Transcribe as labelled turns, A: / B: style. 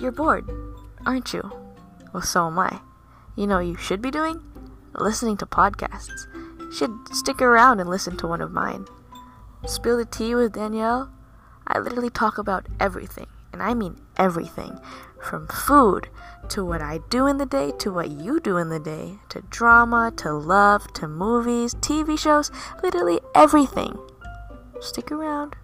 A: You're bored, aren't you? Well, so am I. You know you should be doing? Listening to podcasts. Should stick around and listen to one of mine. Spill the tea with Danielle? I literally talk about everything, and I mean everything. From food to what I do in the day to what you do in the day, to drama, to love, to movies, TV shows, literally everything. Stick around.